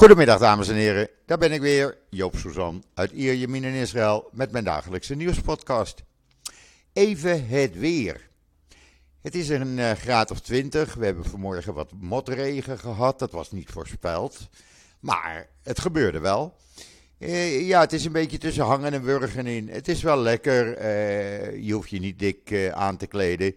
Goedemiddag dames en heren, daar ben ik weer, Joop Suzan uit Ierjemien in Israël met mijn dagelijkse nieuwspodcast. Even het weer. Het is een uh, graad of 20, we hebben vanmorgen wat motregen gehad, dat was niet voorspeld, maar het gebeurde wel. Uh, ja, het is een beetje tussen hangen en wurgen in. Het is wel lekker, uh, je hoeft je niet dik aan te kleden.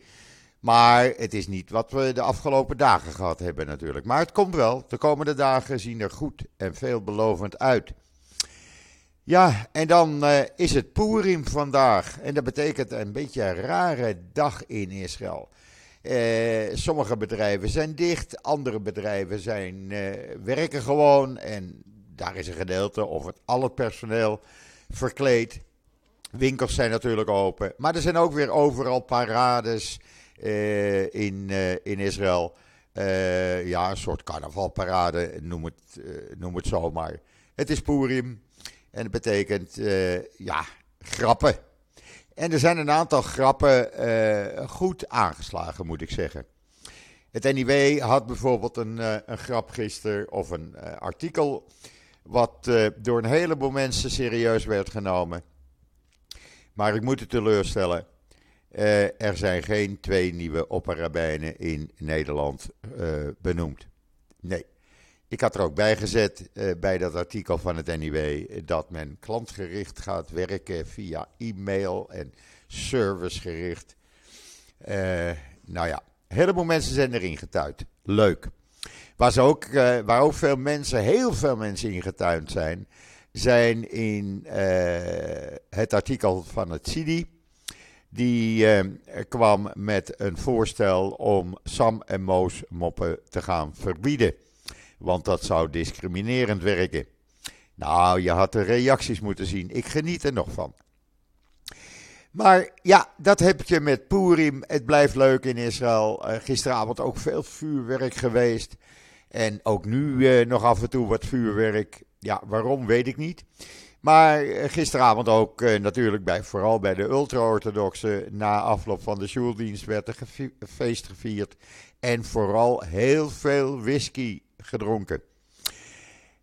Maar het is niet wat we de afgelopen dagen gehad hebben natuurlijk. Maar het komt wel. De komende dagen zien er goed en veelbelovend uit. Ja, en dan uh, is het Purim vandaag. En dat betekent een beetje een rare dag in Israël. Uh, sommige bedrijven zijn dicht, andere bedrijven zijn, uh, werken gewoon. En daar is een gedeelte of het al het personeel verkleed. Winkels zijn natuurlijk open. Maar er zijn ook weer overal parades in, uh, in Israël. Uh, ja, een soort carnavalparade, noem het, noem het zo maar. Het is Purim en het betekent, ja, grappen. En er zijn een aantal grappen goed aangeslagen, moet ik zeggen. Het NIW had bijvoorbeeld een, een grap gisteren, of een artikel, wat door een heleboel mensen serieus werd genomen. Maar ik moet het teleurstellen. Uh, er zijn geen twee nieuwe opperrabijnen in Nederland uh, benoemd. Nee. Ik had er ook bij gezet uh, bij dat artikel van het NIW dat men klantgericht gaat werken via e-mail en servicegericht. nou ja, een heleboel mensen zijn erin getuind. Leuk. Waar, ook, waar ook veel mensen, heel veel mensen in getuind zijn, zijn in het artikel van het CIDI die eh, kwam met een voorstel om Sam en Moos moppen te gaan verbieden. Want dat zou discriminerend werken. Nou, je had de reacties moeten zien. Ik geniet er nog van. Maar ja, dat heb je met Purim. Het blijft leuk in Israël. Uh, gisteravond ook veel vuurwerk geweest. En ook nu uh, nog af en toe wat vuurwerk. Ja, waarom weet ik niet. Maar eh, gisteravond ook uh, natuurlijk bij, vooral bij de ultra-orthodoxen. Na afloop van de schooldienst werd er feest gevierd. En vooral heel veel whisky gedronken.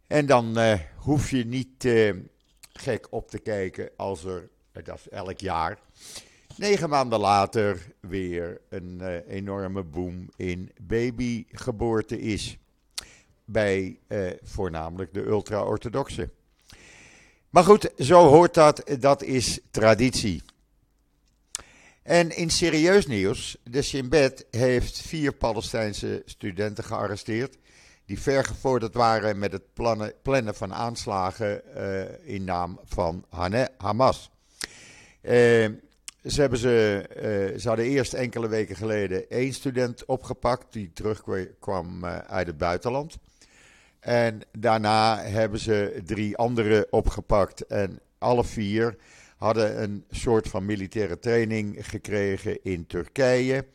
En dan uh, hoef je niet gek op te kijken als er, dat is elk jaar, negen maanden later weer een enorme boom in babygeboorte is. Bij voornamelijk de ultra-orthodoxen. Maar goed, zo hoort dat. Dat is traditie. En in serieus nieuws, de Shin heeft vier Palestijnse studenten gearresteerd. Die vergevorderd waren met het plannen, van aanslagen uh, in naam van Hamas. Uh, ze, hebben ze, uh, ze hadden eerst enkele weken geleden één student opgepakt die terugkwam uit het buitenland. En daarna hebben ze drie andere opgepakt. En alle vier hadden een soort van militaire training gekregen in Turkije.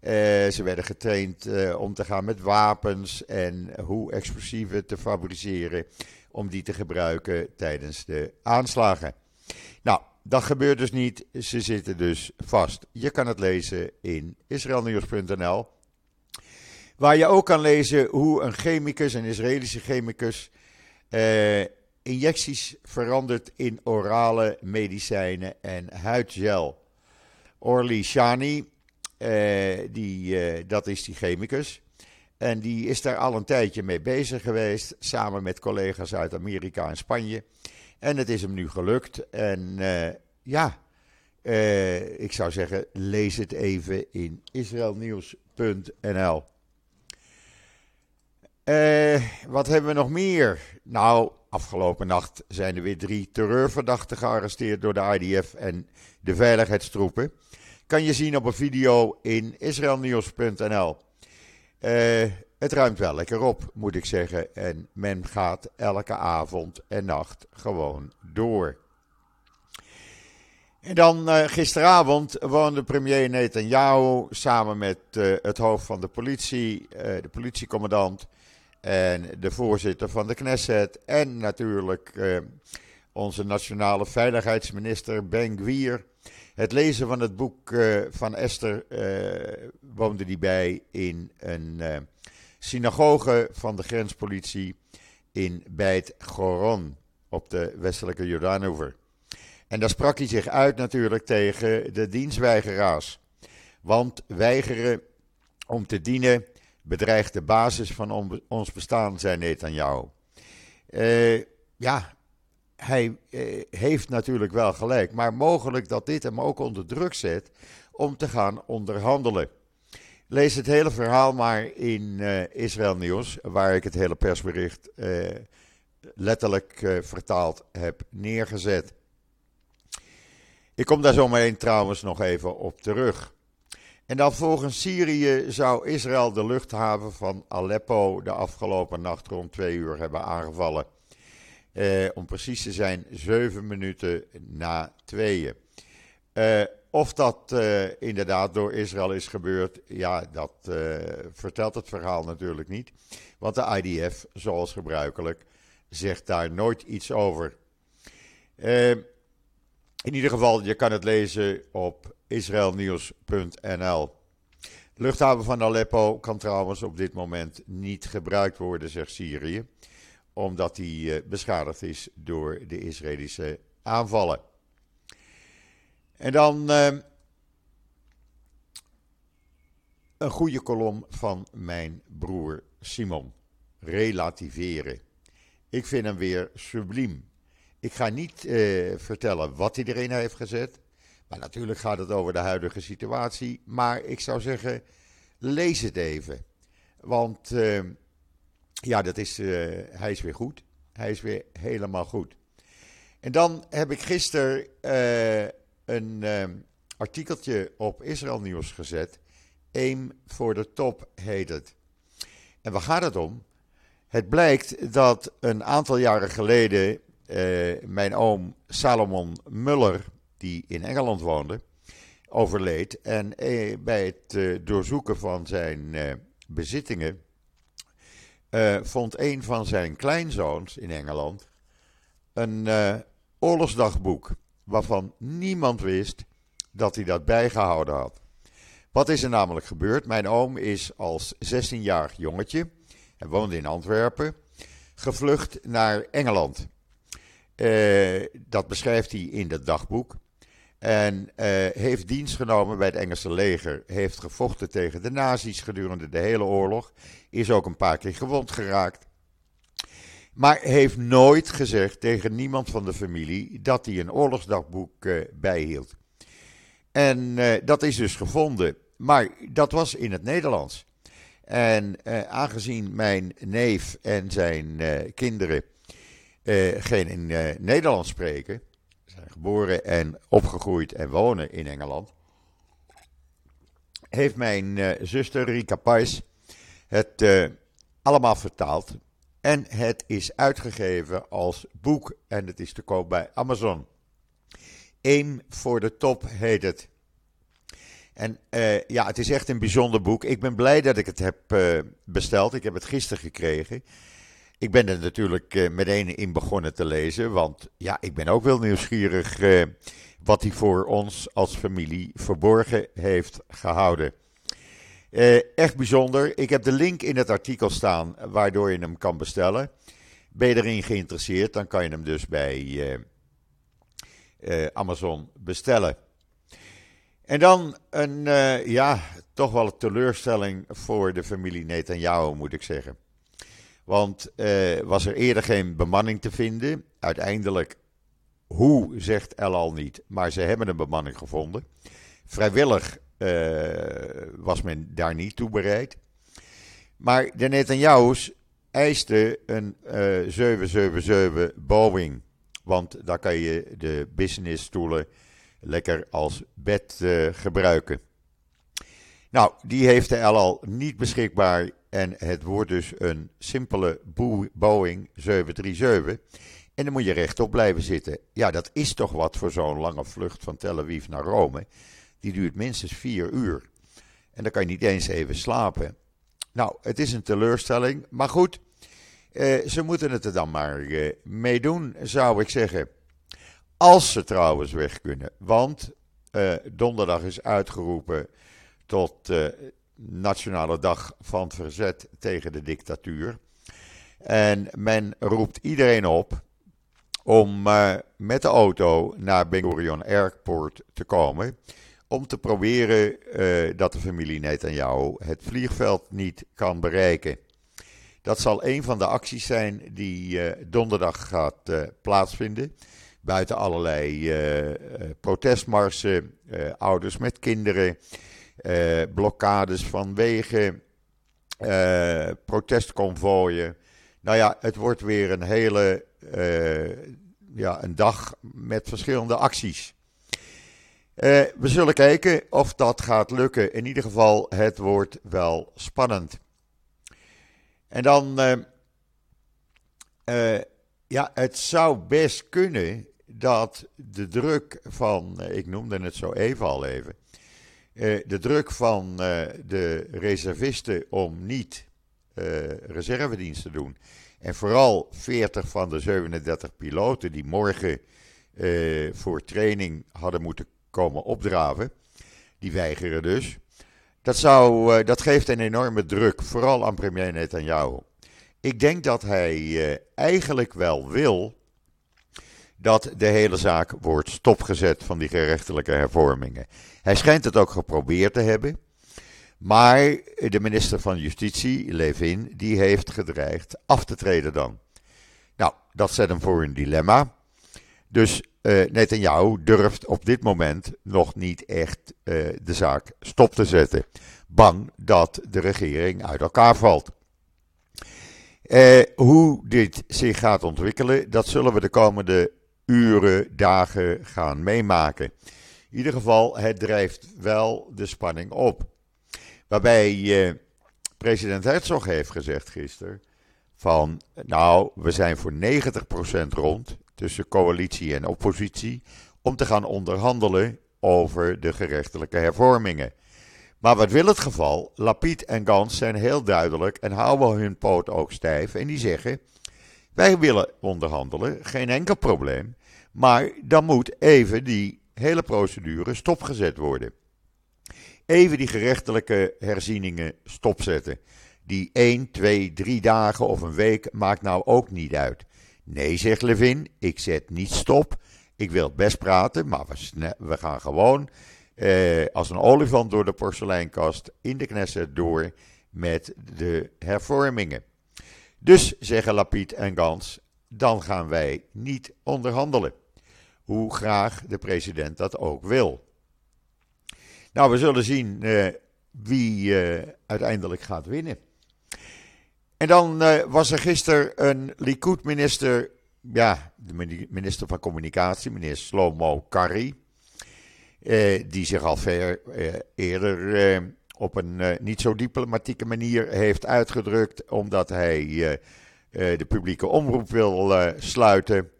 Uh, ze werden getraind uh, om te gaan met wapens en hoe explosieven te fabriceren om die te gebruiken tijdens de aanslagen. Nou, dat gebeurt dus niet. Ze zitten dus vast. Je kan het lezen in israelnieuws.nl. Waar je ook kan lezen hoe een chemicus, een Israëlische chemicus, eh, injecties verandert in orale medicijnen en huidgel. Orly Shani, eh, die, eh, dat is die chemicus. En die is daar al een tijdje mee bezig geweest, samen met collega's uit Amerika en Spanje. En het is hem nu gelukt. En ja, ik zou zeggen, lees het even in israelnieuws.nl. Uh, wat hebben we nog meer? Nou, afgelopen nacht zijn er weer drie terreurverdachten gearresteerd door de IDF en de veiligheidstroepen. Kan je zien op een video in israelnieuws.nl. Eh, het ruimt wel lekker op, moet ik zeggen. En men gaat elke avond en nacht gewoon door. En dan uh, gisteravond woonde premier Netanyahu samen met het hoofd van de politie, de politiecommandant, en de voorzitter van de Knesset en natuurlijk eh, onze nationale veiligheidsminister Ben Gwier. Het lezen van het boek uh, van Esther uh, woonde die bij in een uh, synagoge van de grenspolitie. in Beit Goron op de westelijke Jordaanoever. En daar sprak hij zich uit natuurlijk tegen de dienstweigeraars. Want weigeren om te dienen bedreigt de basis van ons bestaan, zei Netanyahu. Uh, ja, hij uh, heeft natuurlijk wel gelijk, maar mogelijk dat dit hem ook onder druk zet om te gaan onderhandelen. Lees het hele verhaal maar in uh, Israël Nieuws, waar ik het hele persbericht letterlijk vertaald heb neergezet. Ik kom daar zo meteen trouwens nog even op terug. En dan volgens Syrië zou Israël de luchthaven van Aleppo de afgelopen nacht rond twee uur hebben aangevallen. Eh, om precies te zijn, zeven minuten na tweeën. Eh, of dat eh, inderdaad door Israël is gebeurd, ja, dat vertelt het verhaal natuurlijk niet. Want de IDF, zoals gebruikelijk, zegt daar nooit iets over. In ieder geval, je kan het lezen op israelnieuws.nl. Luchthaven van Aleppo kan trouwens op dit moment niet gebruikt worden, zegt Syrië, omdat die eh, beschadigd is door de Israëlische aanvallen. En dan uh, een goede kolom van mijn broer Simon. Relativeren. Ik vind hem weer subliem. Ik ga niet uh, vertellen wat erin heeft gezet. Maar natuurlijk gaat het over de huidige situatie. Maar ik zou zeggen, lees het even. Want uh, ja, dat is, uh, hij is weer goed. Hij is weer helemaal goed. En dan heb ik gisteren een artikeltje op Israël Nieuws gezet. Aim voor de top heet het. En waar gaat het om? Het blijkt dat een aantal jaren geleden uh, mijn oom Salomon Muller, die in Engeland woonde, overleed. En uh, bij het uh, doorzoeken van zijn bezittingen vond een van zijn kleinzoons in Engeland een oorlogsdagboek waarvan niemand wist dat hij dat bijgehouden had. Wat is er namelijk gebeurd? Mijn oom is als 16-jarig jongetje, hij woonde in Antwerpen, gevlucht naar Engeland. Uh, dat beschrijft hij in dat dagboek. En uh, heeft dienst genomen bij het Engelse leger. Heeft gevochten tegen de nazi's gedurende de hele oorlog. Is ook een paar keer gewond geraakt. Maar heeft nooit gezegd tegen niemand van de familie dat hij een oorlogsdagboek uh, bijhield. En dat is dus gevonden. Maar dat was in het Nederlands. En aangezien mijn neef en zijn kinderen uh, geen in uh, Nederlands spreken. Zijn geboren en opgegroeid en wonen in Engeland. Heeft mijn uh, zuster Rika Pais het allemaal vertaald. En het is uitgegeven als boek. En het is te koop bij Amazon. Aim voor de top heet het. En ja, het is echt een bijzonder boek. Ik ben blij dat ik het heb besteld. Ik heb het gisteren gekregen. Ik ben er natuurlijk uh, meteen in begonnen te lezen, want ja, ik ben ook wel nieuwsgierig uh, wat hij voor ons als familie verborgen heeft gehouden. Uh, echt bijzonder. Ik heb de link in het artikel staan waardoor je hem kan bestellen. Ben je erin geïnteresseerd, dan kan je hem dus bij Amazon bestellen. En dan een, ja, toch wel een teleurstelling voor de familie Netanyahu, moet ik zeggen. Want uh, was er eerder geen bemanning te vinden. Uiteindelijk, hoe zegt El al niet, maar ze hebben een bemanning gevonden. Vrijwillig uh, was men daar niet toe bereid. Maar de Netanyahu's eisten een uh, eh, 777 Boeing. Want daar kan je de businessstoelen lekker als bed gebruiken. Nou, die heeft de El al niet beschikbaar en het wordt dus een simpele Boeing 737. En dan moet je rechtop blijven zitten. Ja, dat is toch wat voor zo'n lange vlucht van Tel Aviv naar Rome. Die duurt minstens vier uur. En dan kan je niet eens even slapen. Nou, het is een teleurstelling. Maar goed, eh, ze moeten het er dan maar eh, mee doen, zou ik zeggen. Als ze trouwens weg kunnen. Want eh, donderdag is uitgeroepen tot eh, Nationale Dag van Verzet tegen de dictatuur. En men roept iedereen op om uh, met de auto naar Ben Airport te komen. Om te proberen uh, dat de familie Netanyahu het vliegveld niet kan bereiken. Dat zal een van de acties zijn die uh, donderdag gaat plaatsvinden. Buiten allerlei protestmarsen, ouders met kinderen, blokkades van wegen, protestconvooien. Nou ja, het wordt weer een hele uh, ja, een dag met verschillende acties. Uh, we zullen kijken of dat gaat lukken. In ieder geval, het wordt wel spannend. En dan, uh, ja, het zou best kunnen dat de druk van, ik noemde het zo even al even, de druk van de reservisten om niet reservedienst te doen en vooral 40 van de 37 piloten die morgen voor training hadden moeten komen opdraven, die weigeren dus. Dat, zou, dat geeft een enorme druk, vooral aan premier Netanyahu. Ik denk dat hij eigenlijk wel wil dat de hele zaak wordt stopgezet van die gerechtelijke hervormingen. Hij schijnt het ook geprobeerd te hebben. Maar de minister van Justitie, Levin, die heeft gedreigd af te treden dan. Nou, dat zet hem voor een dilemma. Dus uh, Netanyahu durft op dit moment nog niet echt uh, de zaak stop te zetten. Bang dat de regering uit elkaar valt. Uh, hoe dit zich gaat ontwikkelen, dat zullen we de komende uren, dagen gaan meemaken. In ieder geval, het drijft wel de spanning op. Waarbij uh, president Herzog heeft gezegd gisteren van nou, we zijn voor 90% rond tussen coalitie en oppositie om te gaan onderhandelen over de gerechtelijke hervormingen. Maar wat wil het geval? Lapid en Gans zijn heel duidelijk en houden hun poot ook stijf en die zeggen wij willen onderhandelen, geen enkel probleem, maar dan moet even die hele procedure stopgezet worden even die gerechtelijke herzieningen stopzetten. Die 1, 2, 3 dagen of een week maakt nou ook niet uit. Nee, zegt Levin, ik zet niet stop. Ik wil best praten, maar we, gaan gewoon eh, als een olifant door de porseleinkast in de Knesset door met de hervormingen. Dus, zeggen Lapid en Gans, dan gaan wij niet onderhandelen. Hoe graag de president dat ook wil. Nou, we zullen zien uh, wie uh, uiteindelijk gaat winnen. En dan uh, was er gisteren een Likud-minister, ja, de minister van Communicatie, meneer Slomo Kari, die zich al ver eerder op een niet zo diplomatieke manier heeft uitgedrukt, omdat hij de publieke omroep wil sluiten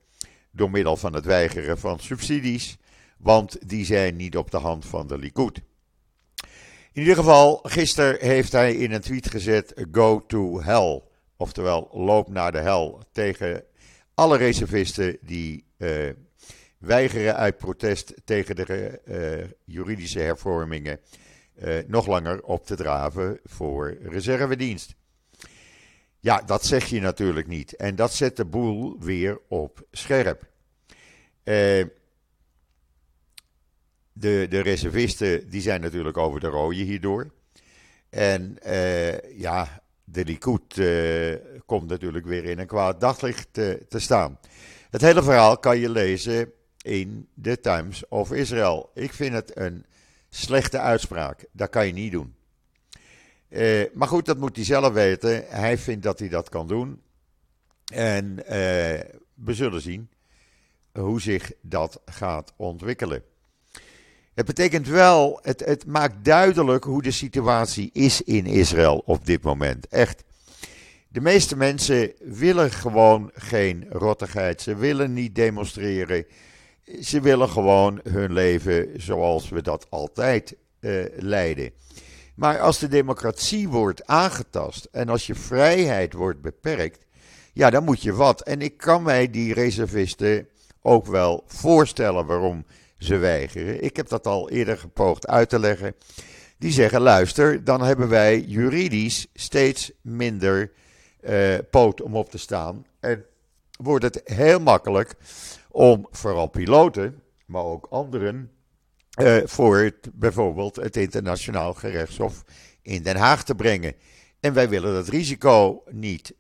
door middel van het weigeren van subsidies want die zijn niet op de hand van de Likud. In ieder geval, gisteren heeft hij in een tweet gezet: Go to hell. Oftewel, loop naar de hel. Tegen alle reservisten die weigeren uit protest tegen de juridische hervormingen nog langer op te draven voor reservedienst. Ja, dat zeg je natuurlijk niet. En dat zet de boel weer op scherp. Uh, de, de reservisten die zijn natuurlijk over de rode hierdoor. En uh, ja, de Likud uh, komt natuurlijk weer in een kwaad daglicht te staan. Het hele verhaal kan je lezen in de Times of Israel. Ik vind het een slechte uitspraak. Dat kan je niet doen. Uh, maar goed, dat moet hij zelf weten. Hij vindt dat hij dat kan doen. En we zullen zien hoe zich dat gaat ontwikkelen. Het betekent wel, het, het maakt duidelijk hoe de situatie is in Israël op dit moment. Echt. De meeste mensen willen gewoon geen rottigheid. Ze willen niet demonstreren. Ze willen gewoon hun leven zoals we dat altijd uh, leiden. Maar als de democratie wordt aangetast en als je vrijheid wordt beperkt, ja, dan moet je wat. En ik kan mij die reservisten ook wel voorstellen waarom ze weigeren. Ik heb dat al eerder gepoogd uit te leggen. Die zeggen: luister, dan hebben wij juridisch steeds minder poot om op te staan. En wordt het heel makkelijk om vooral piloten, maar ook anderen, voor het, bijvoorbeeld het internationaal gerechtshof in Den Haag te brengen. En wij willen dat risico niet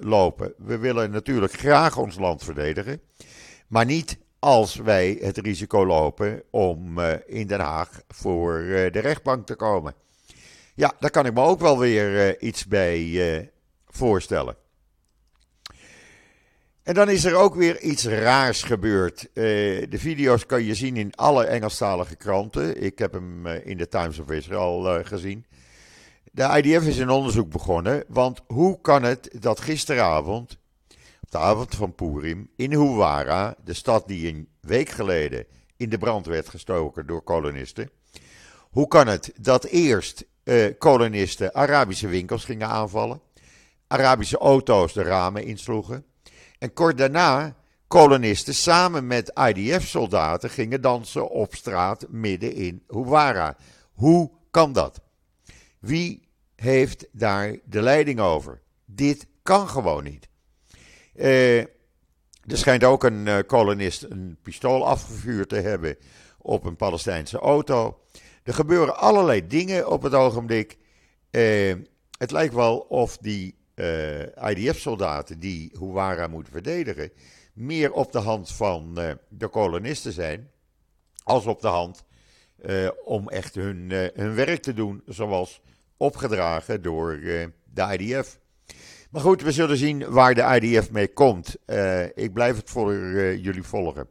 lopen. We willen natuurlijk graag ons land verdedigen, maar niet als wij het risico lopen om uh, in Den Haag voor de rechtbank te komen. Ja, daar kan ik me ook wel weer iets bij voorstellen. En dan is er ook weer iets raars gebeurd. de video's kan je zien in alle Engelstalige kranten. Ik heb hem in de Times of Israel gezien. De IDF is een onderzoek begonnen, want hoe kan het dat gisteravond de avond van Purim in Huwara, de stad die een week geleden in de brand werd gestoken door kolonisten. Hoe kan het dat eerst kolonisten Arabische winkels gingen aanvallen, Arabische auto's de ramen insloegen en kort daarna kolonisten samen met IDF-soldaten gingen dansen op straat midden in Huwara? Hoe kan dat? Wie heeft daar de leiding over? Dit kan gewoon niet. Uh, er schijnt ook een uh, kolonist een pistool afgevuurd te hebben op een Palestijnse auto. Er gebeuren allerlei dingen op het ogenblik. Uh, het lijkt wel of die IDF-soldaten die Huwara moeten verdedigen, meer op de hand van de kolonisten zijn, als op de hand om echt hun, hun werk te doen, zoals opgedragen door de IDF. Maar goed, we zullen zien waar de IDF mee komt. Ik blijf het voor jullie volgen.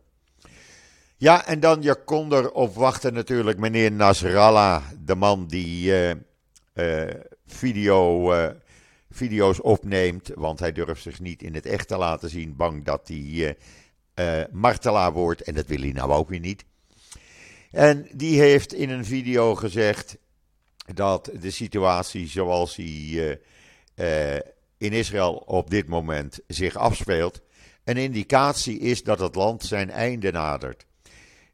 Ja, en dan je kon erop wachten natuurlijk meneer Nasrallah, de man die video, video's opneemt, want hij durft zich niet in het echt te laten zien, bang dat hij martelaar wordt en dat wil hij nou ook weer niet. En die heeft in een video gezegd dat de situatie zoals hij in Israël op dit moment zich afspeelt, een indicatie is dat het land zijn einde nadert.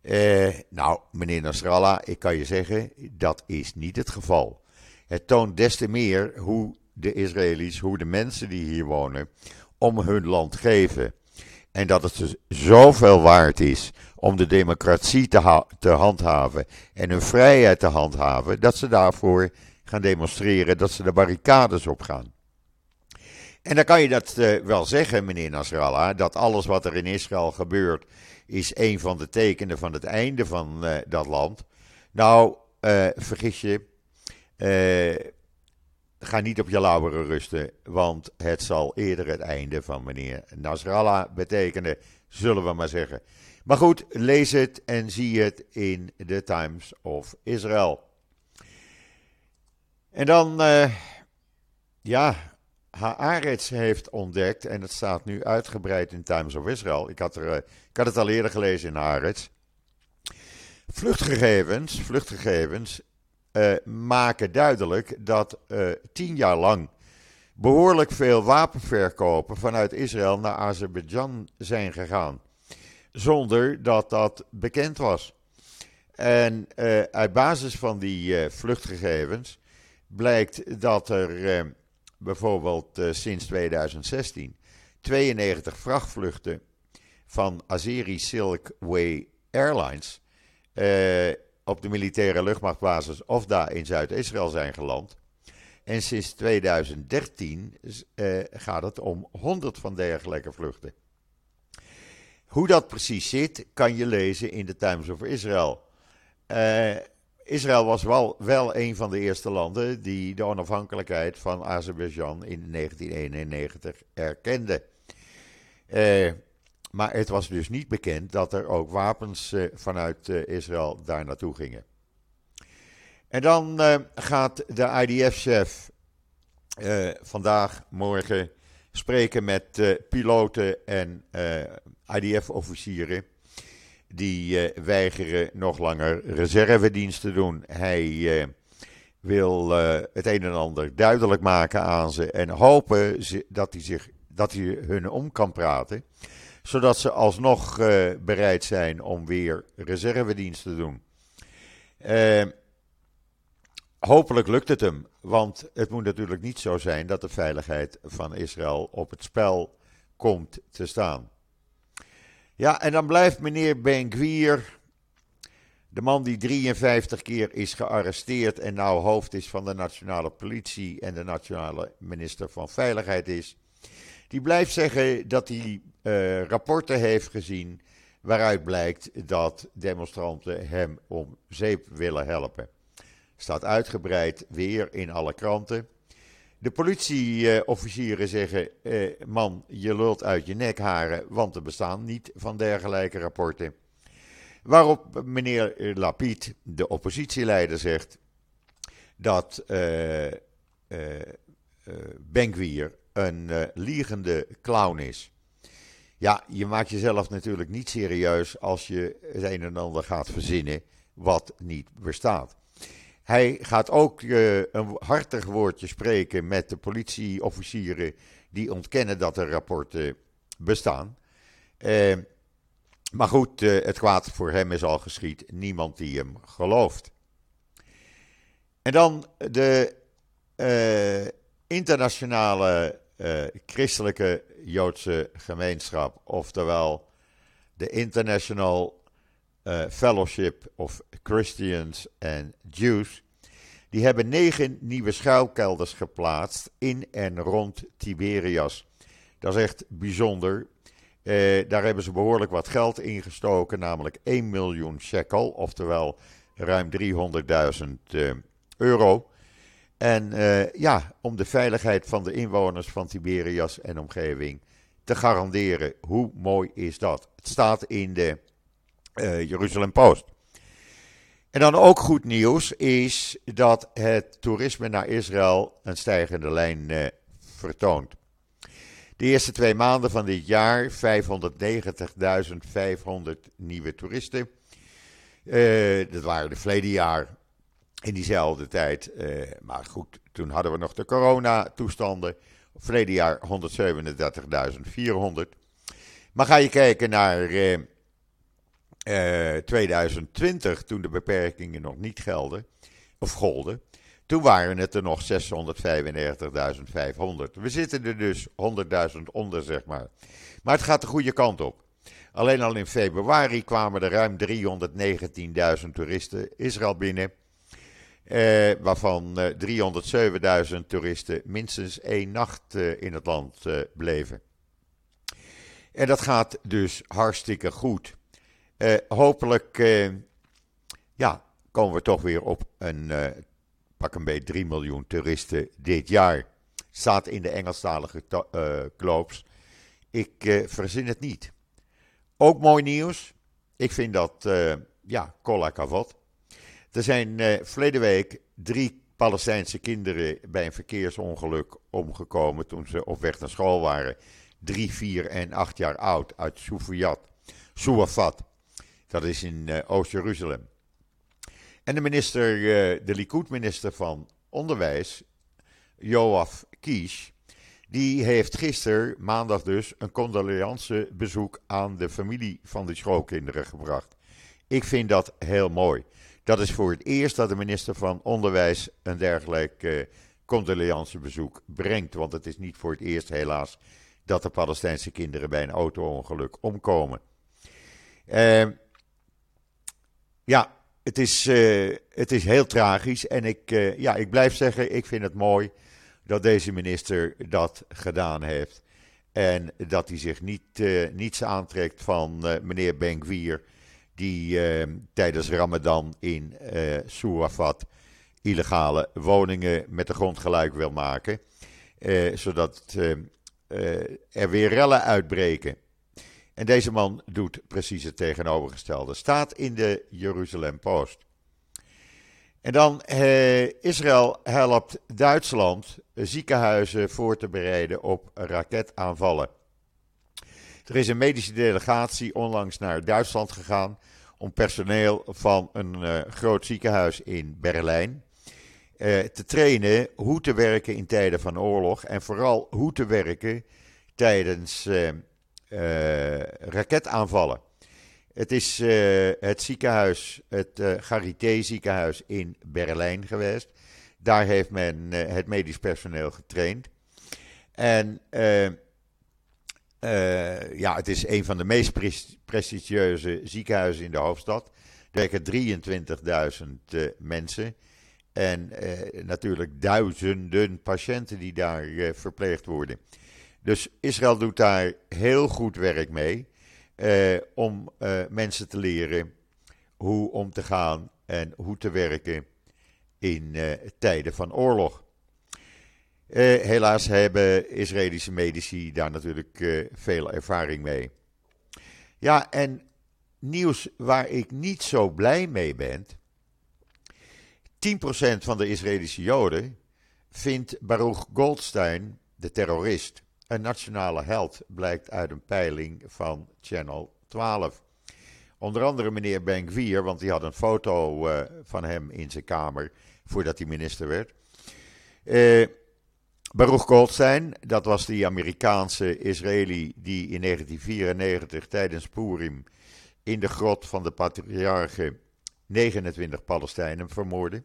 Eh, nou, meneer Nasrallah, ik kan je zeggen, dat is niet het geval. Het toont des te meer hoe de Israëli's, hoe de mensen die hier wonen, om hun land geven. En dat het dus zoveel waard is om de democratie te, te handhaven en hun vrijheid te handhaven, dat ze daarvoor gaan demonstreren, dat ze de barricades opgaan. En dan kan je dat uh, wel zeggen, meneer Nasrallah, dat alles wat er in Israël gebeurt, is een van de tekenen van het einde van uh, dat land. Nou, uh, vergis je, ga niet op je lauweren rusten, want het zal eerder het einde van meneer Nasrallah betekenen, zullen we maar zeggen. Maar goed, lees het en zie het in de Times of Israel. En dan, ja, Haaretz heeft ontdekt, en het staat nu uitgebreid in Times of Israel. Ik had, er, eh, ik had het al eerder gelezen in Haaretz. Vluchtgegevens, vluchtgegevens uh, maken duidelijk dat uh, tien jaar lang behoorlijk veel wapenverkopen vanuit Israël naar Azerbeidzjan zijn gegaan. Zonder dat dat bekend was. En uh, uit basis van die vluchtgegevens blijkt dat er bijvoorbeeld sinds 2016 92 vrachtvluchten van Azeri Silkway Airlines uh, op de militaire luchtmachtbasis of daar in Zuid-Israël zijn geland. En sinds 2013 uh, eh, gaat het om 100 van dergelijke vluchten. Hoe dat precies zit, kan je lezen in de Times of Israel. Uh, Israël was wel, wel een van de eerste landen die de onafhankelijkheid van Azerbeidzjan in 1991 erkende. Eh, maar het was dus niet bekend dat er ook wapens eh, vanuit eh, Israël daar naartoe gingen. En dan eh, gaat de IDF-chef vandaag, morgen spreken met piloten en IDF-officieren die weigeren nog langer reservedienst te doen. Hij wil het een en ander duidelijk maken aan ze en hopen dat hij, zich, dat hij hun om kan praten, zodat ze alsnog bereid zijn om weer reservedienst te doen. hopelijk lukt het hem, want het moet natuurlijk niet zo zijn dat de veiligheid van Israël op het spel komt te staan. Ja, en dan blijft meneer Ben-Gvir, de man die 53 keer is gearresteerd en nou hoofd is van de nationale politie en de nationale minister van Veiligheid is, die blijft zeggen dat hij uh, rapporten heeft gezien waaruit blijkt dat demonstranten hem om zeep willen helpen. Staat uitgebreid weer in alle kranten. De politieofficieren zeggen: eh, man, je lult uit je nekharen, want er bestaan niet van dergelijke rapporten. Waarop meneer Lapid, de oppositieleider, zegt dat uh, uh, Benkwier een uh, liegende clown is. Ja, je maakt jezelf natuurlijk niet serieus als je het een en ander gaat verzinnen wat niet bestaat. Hij gaat ook uh, een hartig woordje spreken met de politieofficieren die ontkennen dat er rapporten bestaan. Uh, maar goed, het kwaad voor hem is al geschied. Niemand die hem gelooft. En dan de internationale christelijke Joodse gemeenschap, oftewel de International uh, Fellowship of Christians and Jews. Die hebben negen nieuwe schuilkelders geplaatst in en rond Tiberias. Dat is echt bijzonder. Uh, daar hebben ze behoorlijk wat geld in gestoken, namelijk 1 miljoen shekel, oftewel ruim 300.000 uh, eh, euro. En uh, ja, om de veiligheid van de inwoners van Tiberias en omgeving te garanderen. Hoe mooi is dat? Het staat in de uh, Jeruzalem Post. En dan ook goed nieuws is dat het toerisme naar Israël een stijgende lijn uh, vertoont. De eerste twee maanden van dit jaar 590.500 nieuwe toeristen. Dat waren de verleden jaar in diezelfde tijd. Uh, maar goed, toen hadden we nog de coronatoestanden. Verleden jaar 137.400. Maar ga je kijken naar uh, uh, 2020, toen de beperkingen nog niet gelden, of golden. Toen waren het er nog 695.500. We zitten er dus 100.000 onder, zeg maar. Maar het gaat de goede kant op. Alleen al in februari kwamen er ruim 319.000 toeristen Israël binnen. Eh, waarvan eh, 307.000 toeristen minstens één nacht eh, in het land eh, bleven. En dat gaat dus hartstikke goed. Eh, hopelijk eh, ja, komen we toch weer op een pak een beetje 3 miljoen toeristen dit jaar. Staat in de Engelstalige kloops. Ik verzin het niet. Ook mooi nieuws. Ik vind dat, ja, kolla kavot. Er zijn uh, verleden week drie Palestijnse kinderen bij een verkeersongeluk omgekomen toen ze op weg naar school waren. Drie, vier en acht jaar oud uit Souafat. Dat is in uh, Oost-Jeruzalem. En de minister, uh, de Likud-minister van Onderwijs, Joaf Kies, die heeft gisteren, maandag dus, een bezoek aan de familie van de schoolkinderen gebracht. Ik vind dat heel mooi. Dat is voor het eerst dat de minister van Onderwijs een dergelijk uh, condoleancebezoek brengt. Want het is niet voor het eerst, helaas, dat de Palestijnse kinderen bij een auto-ongeluk omkomen. Uh, ja, het is, uh, het is heel tragisch. En ik, uh, ja, ik blijf zeggen, ik vind het mooi dat deze minister dat gedaan heeft. En dat hij zich niet, niets aantrekt van meneer Benkwier die uh, tijdens Ramadan in uh, Surafat illegale woningen met de grond gelijk wil maken. Uh, zodat er weer rellen uitbreken. En deze man doet precies het tegenovergestelde. Staat in de Jeruzalem Post. En dan Israël helpt Duitsland ziekenhuizen voor te bereiden op raketaanvallen. Er is een medische delegatie onlangs naar Duitsland gegaan om personeel van een uh, groot ziekenhuis in Berlijn uh, te trainen hoe te werken in tijden van oorlog en vooral hoe te werken tijdens uh, raketaanvallen. Het is het ziekenhuis, het Charité ziekenhuis in Berlijn geweest. Daar heeft men het medisch personeel getraind. En ja, het is een van de meest prestigieuze ziekenhuizen in de hoofdstad. Er werken 23.000 mensen. En natuurlijk duizenden patiënten die daar verpleegd worden. Dus Israël doet daar heel goed werk mee eh, om eh, mensen te leren hoe om te gaan en hoe te werken in eh, tijden van oorlog. Eh, helaas hebben Israëlische medici daar natuurlijk eh, veel ervaring mee. Ja, en nieuws waar ik niet zo blij mee ben. 10% van de Israëlische Joden vindt Baruch Goldstein de terrorist. Een nationale held blijkt uit een peiling van Channel 12. Onder andere meneer Ben want die had een foto uh, van hem in zijn kamer voordat hij minister werd. Uh, Baruch Goldstein, dat was die Amerikaanse Israëli die in 1994 tijdens Purim in de grot van de patriarchen 29 Palestijnen vermoordde.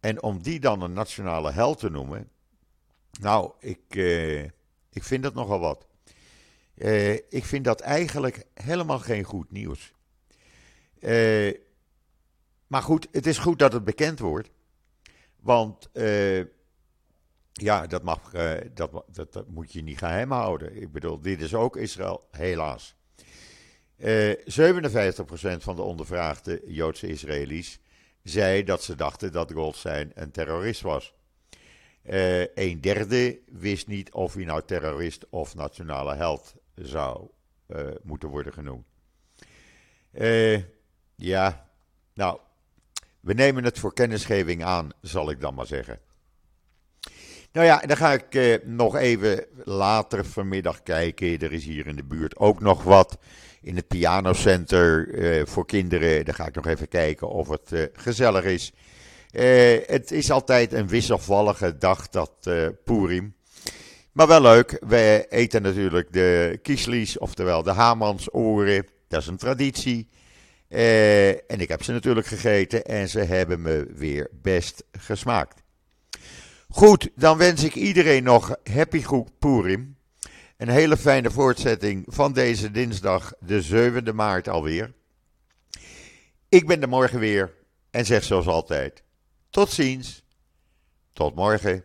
En om die dan een nationale held te noemen, nou, ik, uh, ik vind dat nogal wat. Uh, ik vind dat eigenlijk helemaal geen goed nieuws. Uh, maar goed, het is goed dat het bekend wordt. Want uh, ja, dat, mag, dat, dat, dat, moet je niet geheim houden. Ik bedoel, dit is ook Israël, helaas. 57% van de ondervraagde Joodse Israëli's zei dat ze dachten dat Goldstein een terrorist was. Uh, een derde wist niet of hij nou terrorist of nationale held zou moeten worden genoemd. Ja, nou, we nemen het voor kennisgeving aan, zal ik dan maar zeggen. Nou ja, dan ga ik nog even later vanmiddag kijken. Er is hier in de buurt ook nog wat in het pianocenter voor kinderen. Dan ga ik nog even kijken of het gezellig is. Uh, het is altijd een wisselvallige dag, dat Purim. Maar wel leuk. We eten natuurlijk de kieslies, oftewel de Hamansoren. Dat is een traditie. En ik heb ze natuurlijk gegeten en ze hebben me weer best gesmaakt. Goed, dan wens ik iedereen nog happy goed Purim. Een hele fijne voortzetting van deze dinsdag, de 7e maart alweer. Ik ben er morgen weer en zeg zoals altijd. Tot ziens. Tot morgen.